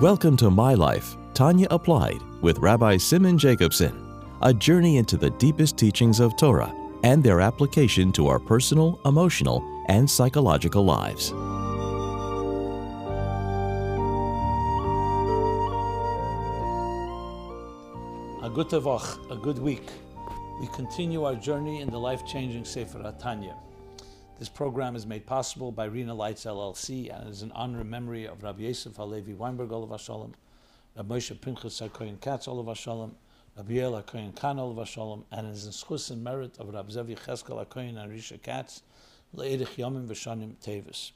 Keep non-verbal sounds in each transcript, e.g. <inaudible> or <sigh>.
Welcome to My Life, Tanya Applied, with Rabbi Simon Jacobson, a journey into the deepest teachings of Torah and their application to our personal, emotional, and psychological lives. A good a good week. We continue our journey in the life-changing Sefer HaTanya. This program is made possible by Rena Lights LLC and is an honor and memory of Rabbi Yosef Halevi Weinberg Olav Shalom, Rabbi Moshe Pinchas HaKoyin Katz Olav Shalom, Rabbi Yael HaKoyin Khan Olav Shalom, and is in schus and merit of Rabbi Zevi Cheskel HaKoyin and Risha Katz, Le'edich Yomim V'Shanim Tevis.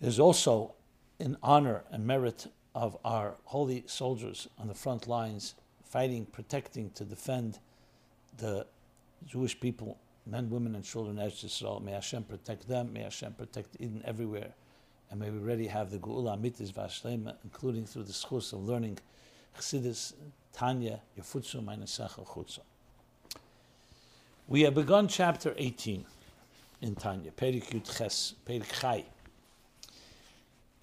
It is also in honor and merit of our holy soldiers on the front lines, fighting, protecting, to defend the Jewish people men, women, and children, Eretz Yisrael. May Hashem protect them. May Hashem protect Eden everywhere. And may we already have the Geula Amitis Vashlema, including through the schools of learning Chassidus, Tanya, Yefutsu, Mainesacha, Chutza. We have begun chapter 18 in Tanya, Perik Yud Ches, Perik Chai,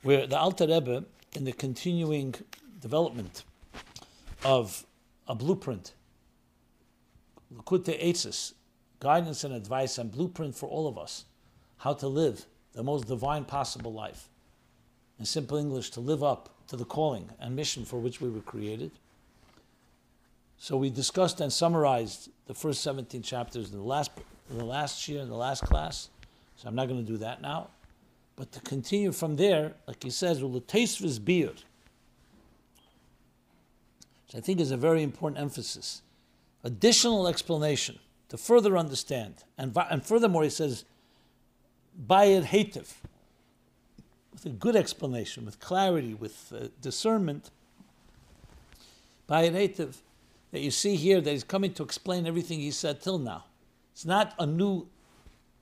where the Alter Rebbe, in the continuing development of a blueprint, Likutei Eitzes, guidance and advice and blueprint for all of us how to live the most divine possible life. In simple English, to live up to the calling and mission for which we were created. So we discussed and summarized the first 17 chapters in the last, in the last year, in the last class. So I'm not going to do that now. But to continue from there, like he says, well, the taste of his beard, which I think is a very important emphasis. Additional explanation to further understand. And, and furthermore, he says, Bayed Hativ, with a good explanation, with clarity, with uh, discernment. Bayed Hativ, that you see here that he's coming to explain everything he said till now. It's not a new,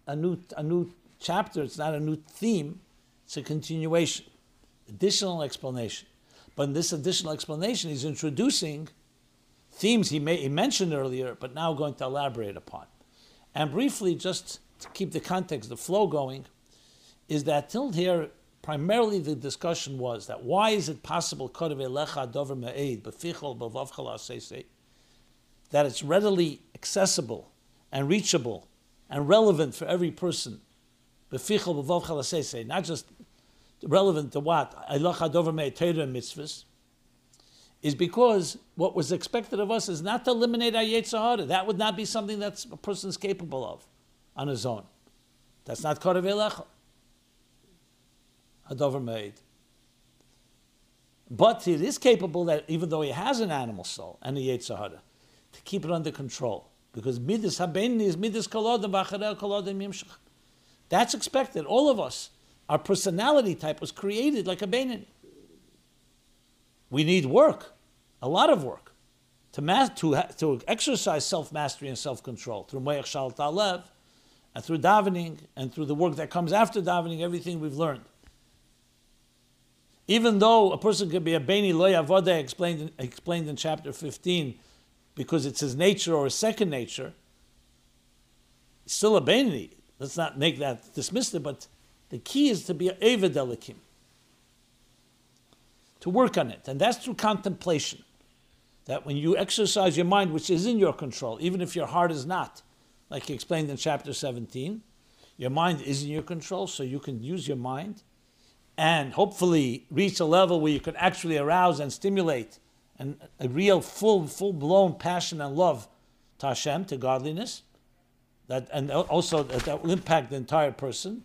a new, a new chapter, it's not a new theme, it's a continuation, additional explanation. But in this additional explanation, he's introducing themes he, may, he mentioned earlier, but now going to elaborate upon. And briefly, just to keep the context, the flow going, is that till here, primarily the discussion was that why is it possible that it's readily accessible and reachable and relevant for every person, not just relevant to what? mitzvahs, is because what was expected of us is not to eliminate our yetzer hara. That would not be something that a person is capable of on his own. That's not Korav Elecha. Hadover made. But it is capable that even though he has an animal soul and a yetzer hara, to keep it under control. Because midas habein is midas kolodim v'acharel kolodim yimshach. That's expected. All of us, our personality type was created like a beinin. We need work a lot of work to, to, ha- to exercise self mastery and self control through Moyach Shal Talev and through davening and through the work that comes after davening, everything we've learned. Even though a person could be a Beni Loya Avodah explained in, explained in chapter 15 because it's his nature or his second nature, still a Beni. Let's not make that dismiss it, but the key is to be a Eved to work on it. And that's through contemplation that when you exercise your mind, which is in your control, even if your heart is not, like he explained in chapter 17, your mind is in your control, so you can use your mind and hopefully reach a level where you can actually arouse and stimulate an, a real full, full-blown passion and love to Hashem, to godliness, that, and also that, that will impact the entire person.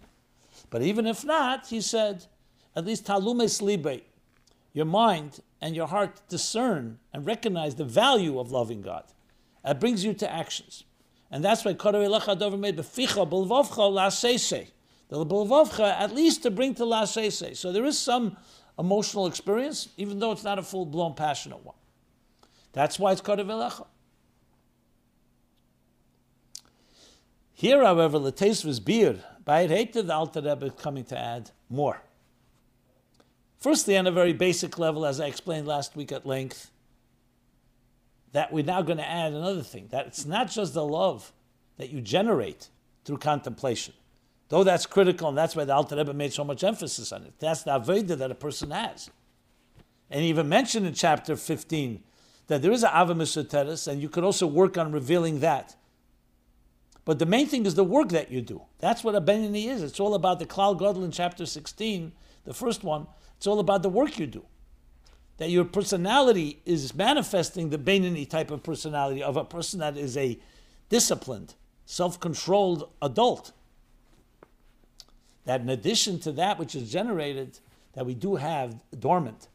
But even if not, he said, at least talume slibe, your mind and your heart discern and recognize the value of loving God. That brings you to actions. And that's why Korei made beficha belvavcha lasese. The belvavcha, at least to bring to lasese. So there is some emotional experience, even though it's not a full blown passionate one. That's why it's Korei Here, however, the taste was beer. By it hated the Alter Rebbe coming to add more. Firstly, on a very basic level, as I explained last week at length, that we're now going to add another thing that it's not just the love that you generate through contemplation, though that's critical, and that's why the Alter Rebbe made so much emphasis on it. That's the avodah that a person has. And he even mentioned in chapter 15 that there is an Ava Mesuteres, and you could also work on revealing that. But the main thing is the work that you do. That's what a Benini is. It's all about the Klal Gadol in chapter 16, the first one. It's all about the work you do. That your personality is manifesting the Benini type of personality of a person that is a disciplined, self controlled adult. That in addition to that which is generated, that we do have dormant,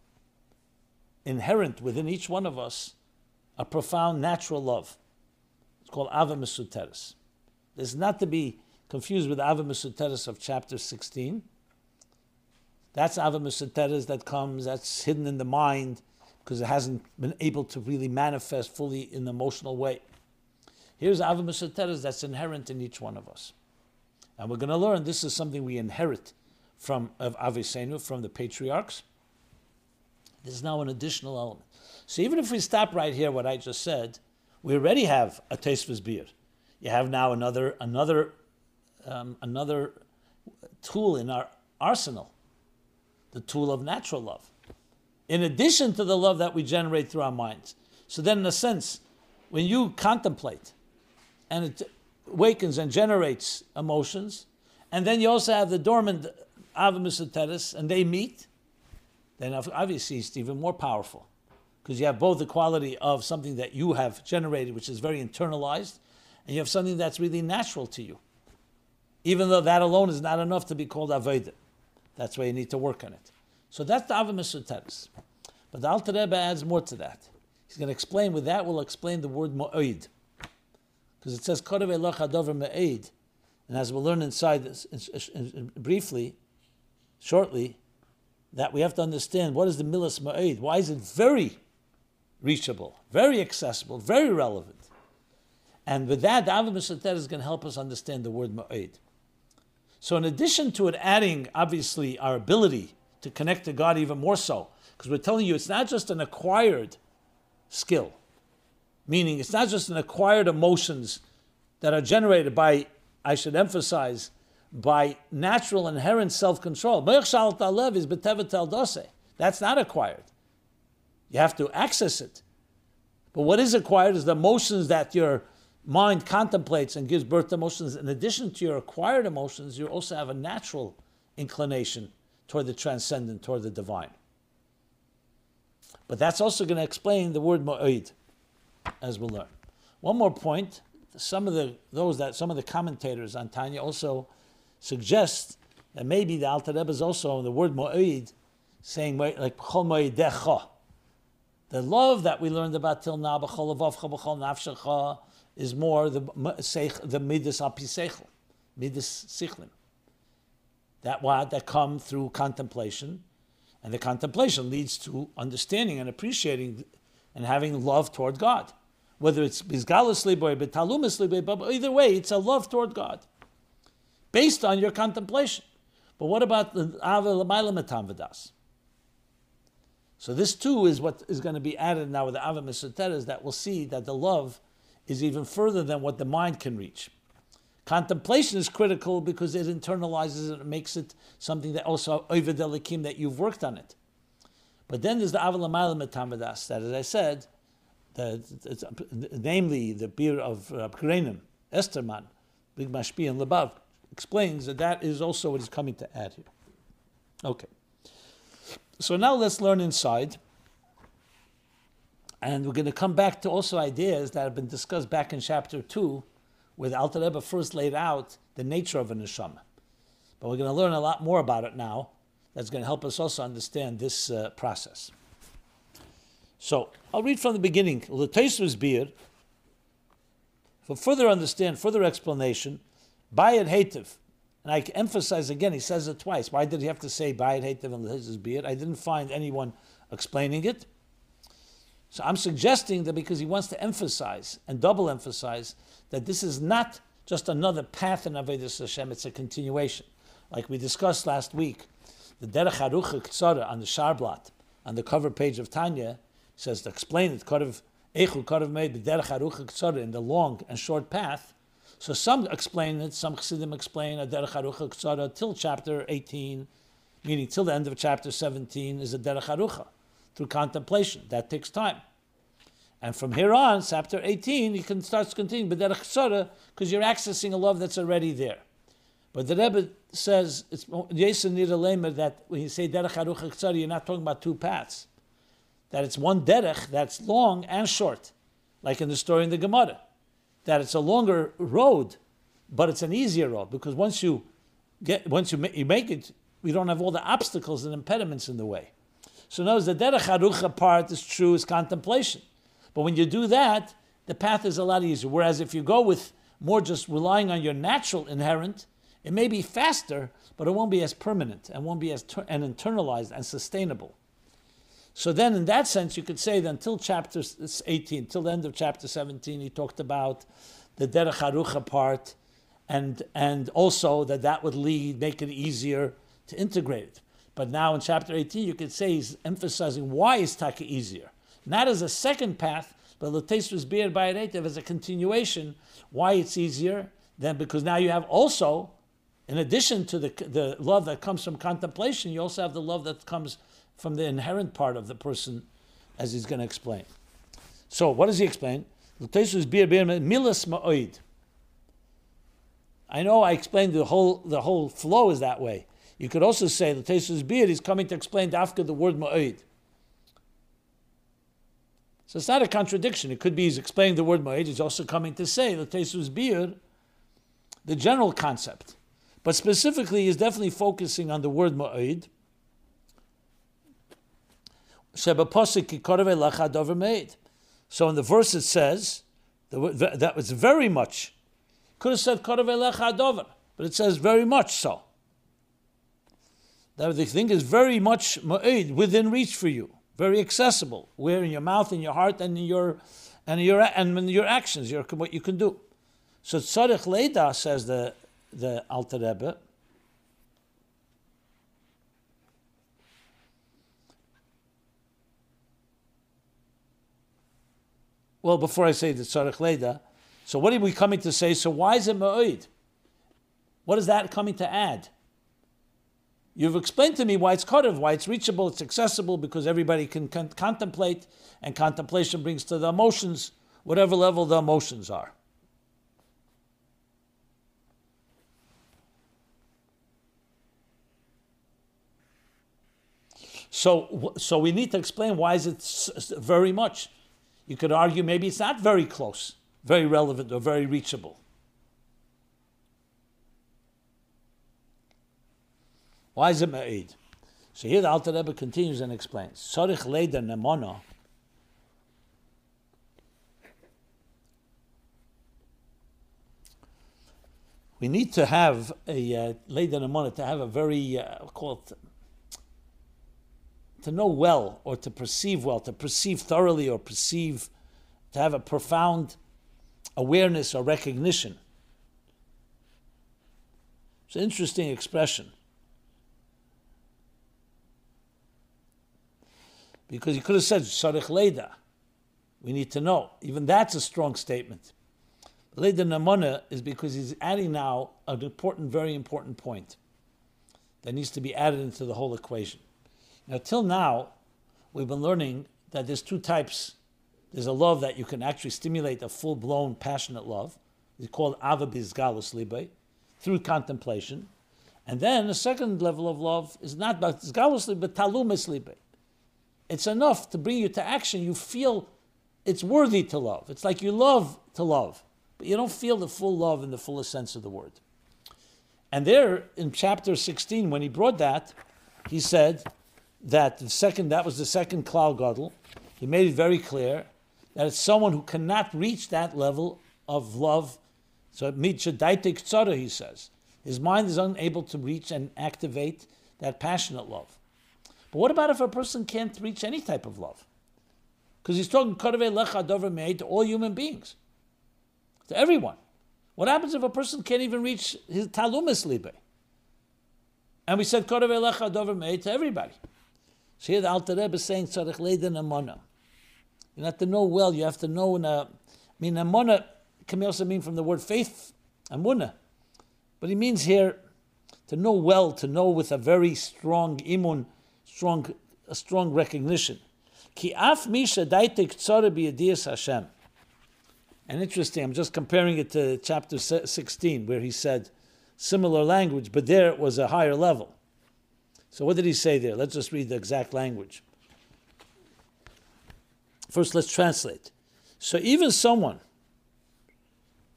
inherent within each one of us, a profound natural love. It's called Ava Mesuteres. This is not to be confused with Ava Mesuteres of chapter 16. That's Ava Mesuteres that comes, that's hidden in the mind because it hasn't been able to really manifest fully in the emotional way. Here's Ava Mesuteres that's inherent in each one of us. And we're going to learn this is something we inherit from of Avesenu, from the patriarchs. There's now an additional element. So even if we stop right here, what I just said, we already have a Tesva's beer. You have now another another um, another tool in our arsenal, the tool of natural love, in addition to the love that we generate through our minds. So then, in a sense, when you contemplate, and it awakens and generates emotions, and then you also have the dormant avamis and and they meet, then obviously it's even more powerful because you have both the quality of something that you have generated, which is very internalized, and you have something that's really natural to you. Even though that alone is not enough to be called Aveda. That's why you need to work on it. So that's the Avamis But the Alter Rebbe adds more to that. He's going to explain, with that, we'll explain the word Mo'id. Because it says, Kodev Elach Hadover Me'id. And as we'll learn inside this, briefly, shortly, that we have to understand what is the Milas Ma'id. Why is it very reachable, very accessible, very relevant? And with that, the Avim is going to help us understand the word Ma'id. So, in addition to it adding, obviously, our ability to connect to God even more so, because we're telling you it's not just an acquired skill, meaning it's not just an acquired emotions that are generated by, I should emphasize, by natural inherent self control. That's not acquired. You have to access it. But what is acquired is the emotions that your mind contemplates and gives birth to emotions. In addition to your acquired emotions, you also have a natural inclination toward the transcendent, toward the divine. But that's also going to explain the word ma'id, as we'll learn. One more point: some of the those that some of the commentators on Tanya also suggest that maybe the Alter Rebbe is also in the word ma'id, saying like chol ma'idecha. The love that we learned about till now, b'chol avavcha, b'chol nafshecha, is more the the midas apisechel, midas sichlim. That what that come through contemplation, and the contemplation leads to understanding and appreciating and having love toward God. Whether it's bizgalusly or betalumisly, but either way, it's a love toward God, based on your contemplation. But what about the ava l'mayla So this too is what is going to be added now with the ava mesuteres that we'll see that the love is even further than what the mind can reach. Contemplation is critical because it internalizes it and makes it something that also over delikim that you've worked on it. But then there's the avalamayla metamadas that, as I said, the, namely the beer of uh, Krenim, Esterman, Big Mashpi and Lebav, explains that that is also what he's coming to add here. Okay. So now let's learn inside. And we're going to come back to also ideas that have been discussed back in chapter 2, where the Alter Rebbe first laid out the nature of a neshama. But we're going to learn a lot more about it now. That's going to help us also understand this uh, process. So I'll read from the beginning. Tosfos beer. For further understand, further explanation, Bayit Hativ. And I emphasize again, he says it twice. Why did he have to say Bayit Hativ and his beard? I didn't find anyone explaining it. So I'm suggesting that because he wants to emphasize and double emphasize that this is not just another path in Avodah Hashem, it's a continuation. Like we discussed last week, the Derech Harucha Ktsara on the Sharblat, on the cover page of Tanya, says to explain it, Korav Echu Korav made the Derech Harucha Ktsara in the long and short path. So some explain it, some Chassidim explain a Derech Harucha Ktsara till chapter 18, meaning till the end of chapter 17 is a Derech Harucha through contemplation. That takes time. And from here on, chapter 18, you can start to continue tzara because you're accessing a love that's already there. But the Rebbe says it's that when you say derech tzara, you're not talking about two paths. That it's one derech that's long and short, like in the story in the Gemara. That it's a longer road, but it's an easier road because once you get once you make, you make it, we don't have all the obstacles and impediments in the way. So notice the derech harucha part is true is contemplation. But when you do that, the path is a lot easier. Whereas if you go with more just relying on your natural inherent, it may be faster, but it won't be as permanent and won't be as ter- and internalized and sustainable. So then, in that sense, you could say that until chapter 18, till the end of chapter 17, he talked about the derech harucha part, and and also that that would lead, make it easier to integrate it. But now in chapter 18, you could say he's emphasizing why is taka easier not as a second path, but the Latesvus Bir Bayaretev as a continuation. Why it's easier? Then because now you have also, in addition to the, the love that comes from contemplation, you also have the love that comes from the inherent part of the person, as he's going to explain. So, what does he explain? Latesvus Bir Bir Milas Ma'oid. I know I explained the whole the whole flow is that way. You could also say the Tesus Beard is coming to explain after the word Ma'oid. So it's not a contradiction. It could be he's explaining the word Ma'id, he's also coming to say the Tesus Bir, the general concept. But specifically, he's definitely focusing on the word Ma'id. So in the verse it says, that was very much. Could have said but it says very much so. That the thing is very much ma'id, within reach for you very accessible. Where in your mouth, in your heart, and in your and your and in your actions, your what you can do. So tzarich leida says the the Alter Rebbe. Well, before I say the tzarich leida, so what are we coming to say? So why is it ma'oid? What is that coming to add? You've explained to me why it's Kodev, why it's reachable, it's accessible, because everybody can con- contemplate, and contemplation brings to the emotions, whatever level the emotions are. So, so we need to explain why is it very much. You could argue maybe it's not very close, very relevant, or very reachable. Why is it ma'id? So here the Alter Rebbe continues and explains. Sorich leder nemona. We need to have a uh, nemona to have a very uh, to know well or to perceive well, to perceive thoroughly or perceive, to have a profound awareness or recognition. It's an interesting expression. Because he could have said Sarich Leda. We need to know. Even that's a strong statement. Leda Namona is because he's adding now an important, very important point that needs to be added into the whole equation. Now, till now, we've been learning that there's two types. There's a love that you can actually stimulate a full blown, passionate love. It's called Ava Bizgalus Libe, through contemplation. And then the second level of love is not Bizgalus Libe, but Talumis Libe it's enough to bring you to action. You feel it's worthy to love. It's like you love to love, but you don't feel the full love in the fullest sense of the word. And there in chapter 16, when he brought that, he said that the second that was the second Klal Gadol. He made it very clear that it's someone who cannot reach that level of love. So he says. His mind is unable to reach and activate that passionate love. But what about if a person can't reach any type of love? Because he's talking lecha to all human beings, to everyone. What happens if a person can't even reach his talumis libe? And we said lecha lecha to everybody. So here the Alter Rebbe is saying tzarich leiden amona. You have to know well. You have to know in a. I mean, amona can also mean from the word faith, amuna, but he means here to know well, to know with a very strong imun strong, a strong recognition. Ki af misha daitik biyadiyas Hashem. And interesting, I'm just comparing it to chapter 16, where he said similar language, but there it was a higher level. So what did he say there? Let's just read the exact language. First, let's translate. So even someone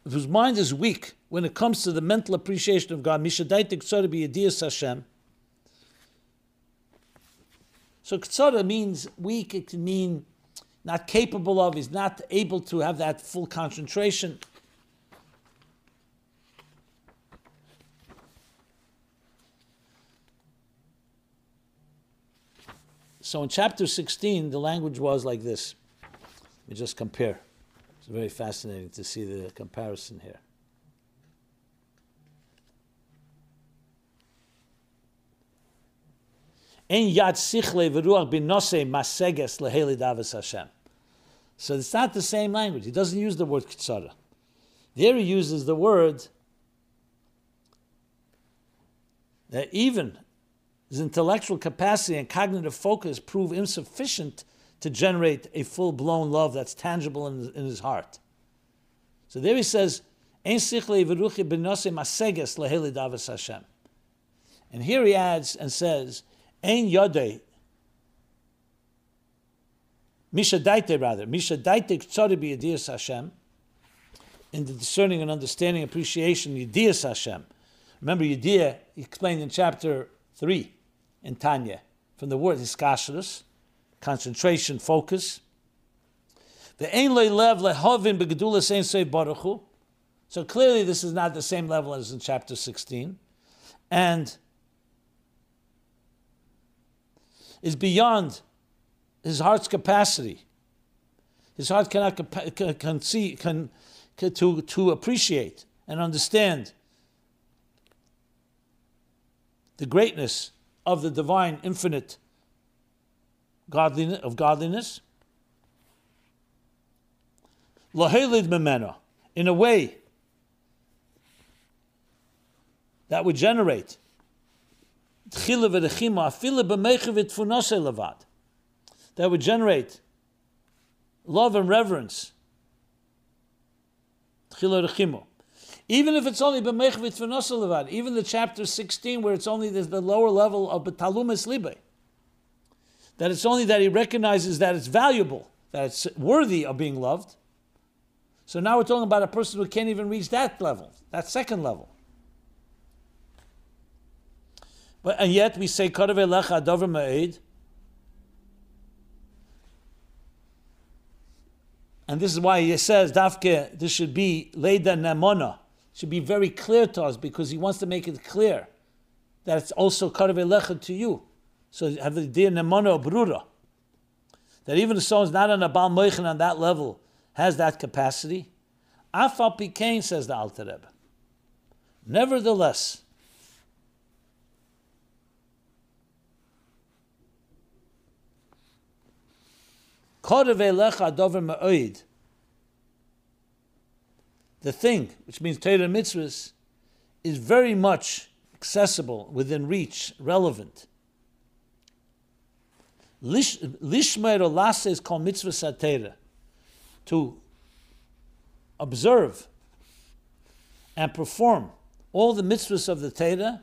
whose mind is weak when it comes to the mental appreciation of God, Mishadaitik Hashem. So Tzara means weak, it can mean not capable of, is not able to have that full concentration. So in chapter 16, the language was like this. Let me just compare. It's very fascinating to see the comparison here. En yad sichle v'ruach binose maseges leheli davas Hashem. So it's not the same language. He doesn't use the word kitsara. There he uses the word that even his intellectual capacity and cognitive focus prove insufficient to generate a full blown love that's tangible in, in his heart. So there he says, And here he adds and says, Ein Yodei, Misha Daite rather, Misha Daite Ktsari B'Yadiyas Hashem, in the discerning and understanding, appreciation, Yadiyas Hashem. Remember, Yadiyah, he explained in chapter 3 in Tanya, from the word Hiskashrus, concentration, focus. The Ein Lev Lehovin Begedulas Ein Sei Baruch So clearly, this is not the same level as in chapter 16. And is beyond his heart's capacity. His heart cannot can, see, can, can, to, to appreciate and understand the greatness of the divine, infinite godliness of godliness. Lahelid memena, in a way that would generate that would generate love and reverence. Even if it's only b'mechvit levad, even the chapter 16 where it's only the, lower level of betalumis libe, that it's only that he recognizes that it's valuable, that it's worthy of being loved. So now we're talking about a person who can't even reach that level, that second level. But, and yet we say, Kodev Elecha Adover Ma'ed. And this is why he says, Dafke, this should be Leida Namona. should be very clear to us because he wants to make it clear that it's also Kodev Elecha to you. So have the dear Namona Brura. That even if someone's not on a Baal Moichin on that level, has that capacity. Afal Pikain, says the Alter Rebbe. Nevertheless, The thing, which means Torah mitzvahs, is very much accessible, within reach, relevant. Lishmer olase is called mitzvah satera, to observe and perform all the mitzvahs of the Torah,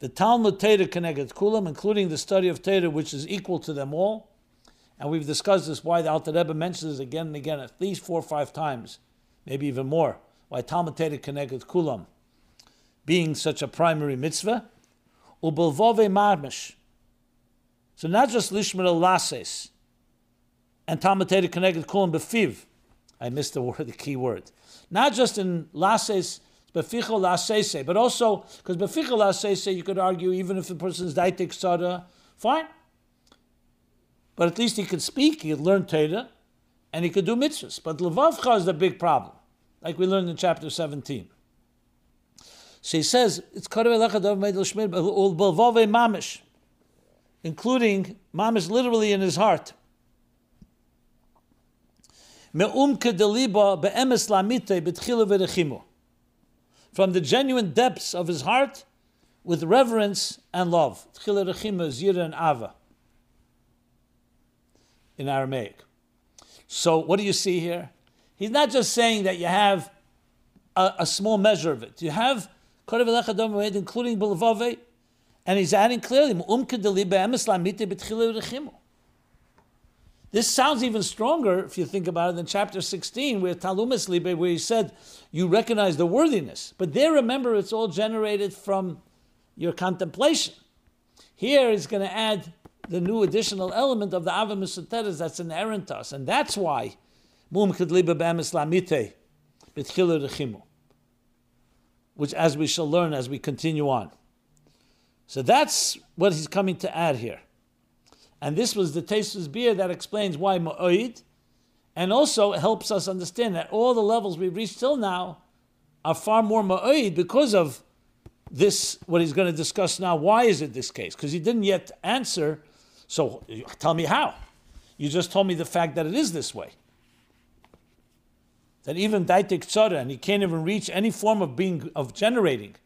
the Talmud Torah connected kulam, including the study of Torah, which is equal to them all, and we've discussed this, why the Alter Rebbe mentions it again and again, at least four or five times, maybe even more, why Talmud Torah Keneged Kulam, being such a primary mitzvah, ubelvove marmish. So not just lishmer lases, and Talmud Torah Keneged Kulam befiv. I missed the <laughs> word, the key word. Not just in lases, befichol lasese, but also, because befichol lasese, you could argue, even if the person's daitik sada, fine. But at least he could speak, he could learn Torah, and he could do mitzvahs. But Levavcha is the big problem, like we learned in chapter 17. So he says, it's mamish, including mamish literally in his heart. From the genuine depths of his heart, with reverence and love. and ava. In Aramaic. So what do you see here? He's not just saying that you have a, a small measure of it. You have including Bilavave, and he's adding clearly, this sounds even stronger if you think about it than chapter 16, where Talumis Libe, where he said, you recognize the worthiness. But there, remember, it's all generated from your contemplation. Here, he's going to add the new additional element of the Ava Misoteres that's inherent to us. And that's why, which as we shall learn as we continue on. So that's what he's coming to add here. And this was the Tesis beer that explains why Ma'oid, and also helps us understand that all the levels we've reached till now are far more Ma'oid because of this, what he's going to discuss now. Why is it this case? Because he didn't yet answer. So tell me how. You just told me the fact that it is this way. That even Daitik Tzara, and he can't even reach any form of being of generating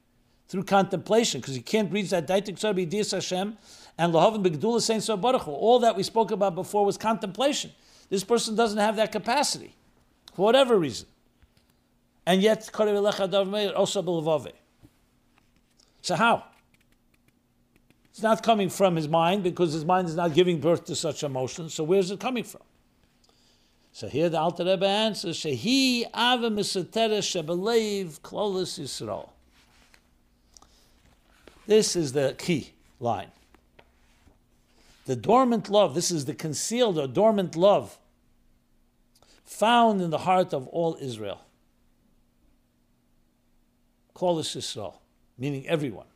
through contemplation, because he can't reach that Daitik Tzara B'Yidiyas Hashem and Lahavim B'Gdula Saint Baruch All that we spoke about before was contemplation. This person doesn't have that capacity, for whatever reason. And yet, also So how? It's not coming from his mind because his mind is not giving birth to such emotions. So where's it coming from? So here the Alter Rebbe answers, Shehi ave misateres shebelev klolis Yisrael. This is the key line. The dormant love, this is the concealed or dormant love found in the heart of all Israel. Klolis Yisrael, meaning everyone.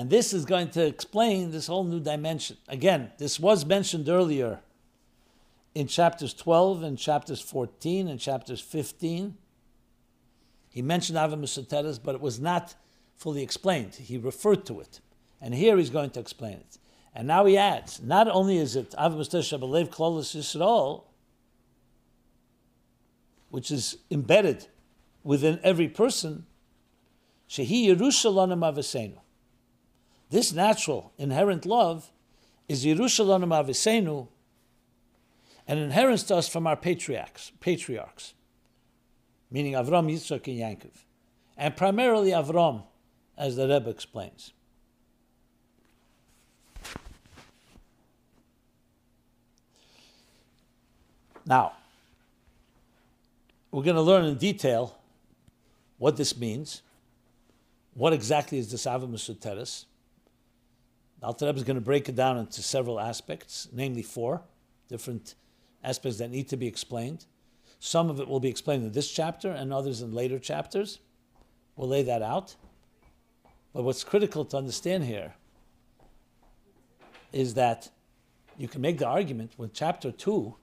And this is going to explain this whole new dimension. Again, this was mentioned earlier in chapters 12 and chapters 14 and chapters 15. He mentioned Ava but it was not fully explained. He referred to it. And here he's going to explain it. And now he adds, not only is it Ava Shabalev Klolos Yisrael, which is embedded within every person, Shehi Yerushalayim Avesenu. This natural, inherent love is Yerushalayim Avesenu, an inheritance to us from our patriarchs, patriarchs, meaning Avram, Yitzchak, and Yankov, and primarily Avram, as the Rebbe explains. Now, we're going to learn in detail what this means. What exactly is this Ava Rebbe is going to break it down into several aspects, namely four different aspects that need to be explained. Some of it will be explained in this chapter and others in later chapters. We'll lay that out. But what's critical to understand here is that you can make the argument with chapter 2,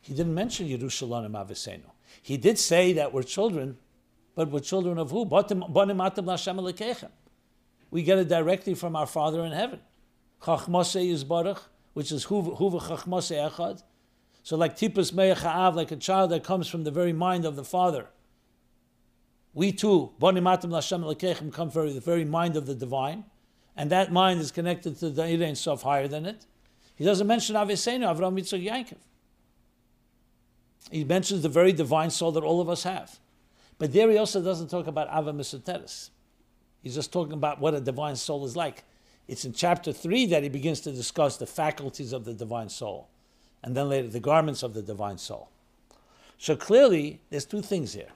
he didn't mention Yerushalayim Avesenu. He did say that we're children, but we're children of who? We get it directly from our Father in heaven. is Baruch, which is Huva Chachmase Echad. So like Tipus Me'acha'av, like a child that comes from the very mind of the Father. We too, Bani Matam Lashem Lekechem, come from the very mind of the divine. And that mind is connected to the Irein Sof higher than it. He doesn't mention Avesenu, Avram Yitzchak Yankov. He mentions the very divine soul that all of us have. But there he also doesn't talk about Ava Misoteres. He's just talking about what a divine soul is like. It's in chapter 3 that he begins to discuss the faculties of the divine soul, and then later the garments of the divine soul. So clearly, there's two things here.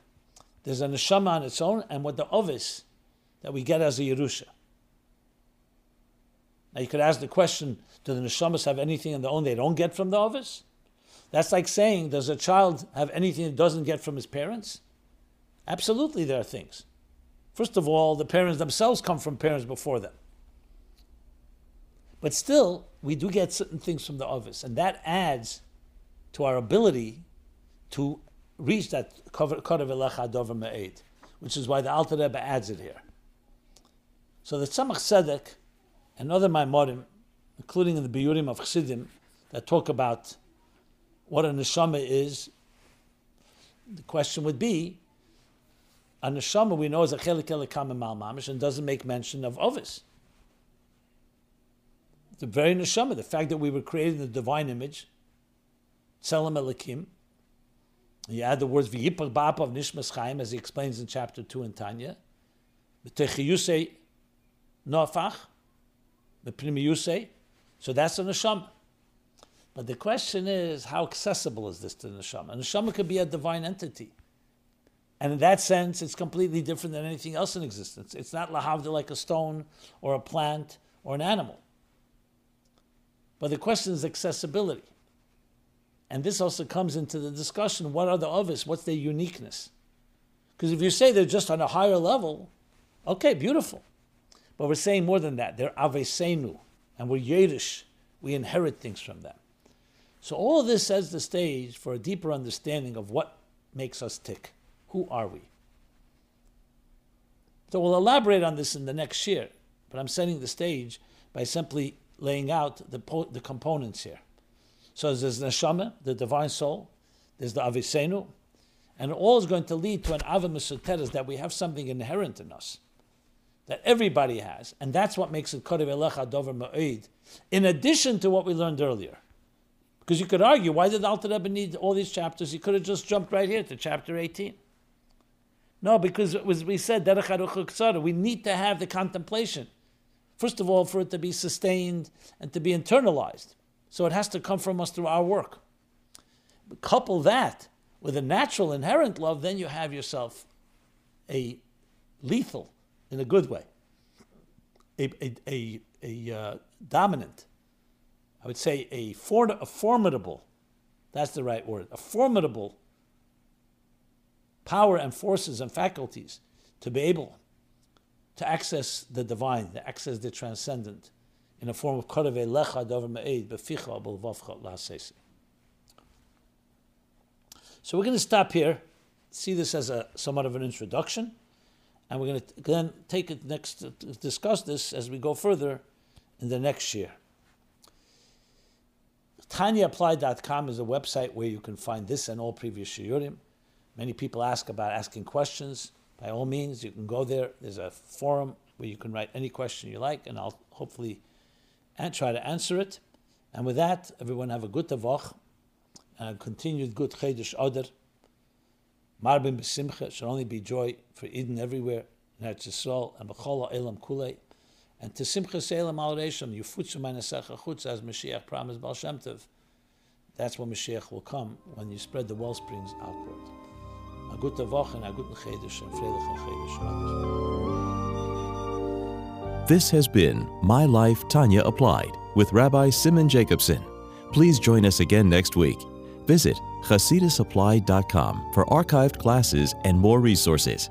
There's a neshama on its own, and what the ovis that we get as a Yerusha. Now you could ask the question, do the neshamas have anything on their own they don't get from the ovis? That's like saying, does a child have anything it doesn't get from his parents? Absolutely, there are things. First of all, the parents themselves come from parents before them. But still, we do get certain things from the others, and that adds to our ability to reach that which is why the Alter Rebbe adds it here. So the Tzemach Tzedek and other Maimorim, including in the Biurim of Chassidim, that talk about what a neshama is, the question would be, a neshama we know is a chelik elikam mal mamish and doesn't make mention of ovis. The very neshama, the fact that we were created in the divine image, tselem elikim. You add the words v'yipach ba'ap of nishmas chaim as he explains in chapter two in Tanya. V'techiyusei nofach, v'pnimiyusei. So that's a neshama. But the question is, how accessible is this to the neshama? A neshama could be a divine entity. And in that sense, it's completely different than anything else in existence. It's not lahavda like a stone or a plant or an animal. But the question is accessibility. And this also comes into the discussion what are the others? What's their uniqueness? Because if you say they're just on a higher level, okay, beautiful. But we're saying more than that. They're avesenu, and we're Yiddish. We inherit things from them. So all this sets the stage for a deeper understanding of what makes us tick. Who are we? So we'll elaborate on this in the next year, but I'm setting the stage by simply laying out the, po- the components here. So there's the neshama, the divine soul, there's the avisenu, and all is going to lead to an ava that we have something inherent in us that everybody has, and that's what makes it kodev elecha dover ma'id. In addition to what we learned earlier, because you could argue why did Alter Rebbe need all these chapters? He could have just jumped right here to chapter 18. No, because as we said, we need to have the contemplation. First of all, for it to be sustained and to be internalized. So it has to come from us through our work. But couple that with a natural inherent love, then you have yourself a lethal, in a good way, a, a, a, a uh, dominant, I would say a, for, a formidable, that's the right word, a formidable power and forces and faculties to be able to access the divine, to access the transcendent in a form of korave lecha dover me'ed beficha. So we're going to stop here, see this as a somewhat of an introduction, and we're going to then take it next uh, to discuss this as we go further in the next year. TanyaApply.com is a website where you can find this and all previous shiurim. Many people ask about asking questions. By all means, you can go there. There's a forum where you can write any question you like, and I'll hopefully try to answer it. And with that, everyone have a good tavoch and a continued good chedesh oder. Marbim b'simcha should only be joy for Eden everywhere, in Eretz Yisrael and b'chol elam kulei. And to simcha se'elam al reisham, yufutzu ma'nesecha chutz, as Mashiach promised Baal Shem Tov. That's when Mashiach will come, when you spread the well springs outward. A gute Woche a guten. This has been My Life Tanya Applied with Rabbi Simon Jacobson. Please join us again next week. Visit chassidusapply.com for archived classes and more resources.